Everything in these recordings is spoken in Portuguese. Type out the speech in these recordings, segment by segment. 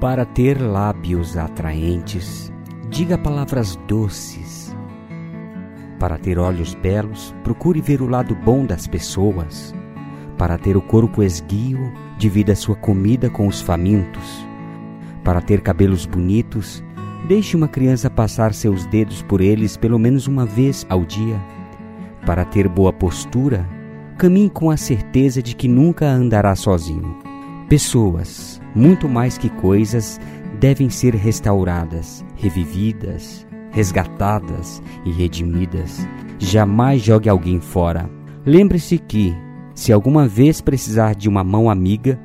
Para ter lábios atraentes, diga palavras doces. Para ter olhos belos, procure ver o lado bom das pessoas. Para ter o corpo esguio, divida sua comida com os famintos. Para ter cabelos bonitos, deixe uma criança passar seus dedos por eles pelo menos uma vez ao dia. Para ter boa postura, caminhe com a certeza de que nunca andará sozinho. Pessoas, muito mais que coisas, devem ser restauradas, revividas, resgatadas e redimidas. Jamais jogue alguém fora. Lembre-se que, se alguma vez precisar de uma mão amiga,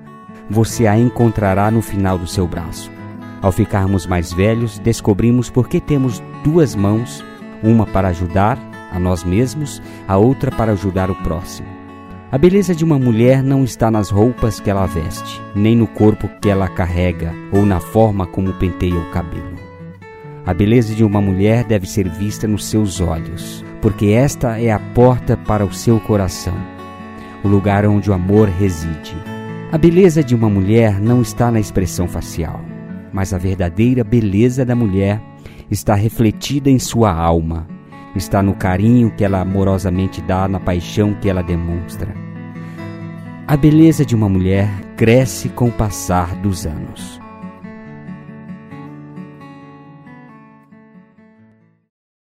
você a encontrará no final do seu braço. Ao ficarmos mais velhos, descobrimos por que temos duas mãos, uma para ajudar a nós mesmos, a outra para ajudar o próximo. A beleza de uma mulher não está nas roupas que ela veste, nem no corpo que ela carrega ou na forma como penteia o cabelo. A beleza de uma mulher deve ser vista nos seus olhos, porque esta é a porta para o seu coração, o lugar onde o amor reside. A beleza de uma mulher não está na expressão facial, mas a verdadeira beleza da mulher está refletida em sua alma, está no carinho que ela amorosamente dá, na paixão que ela demonstra. A beleza de uma mulher cresce com o passar dos anos.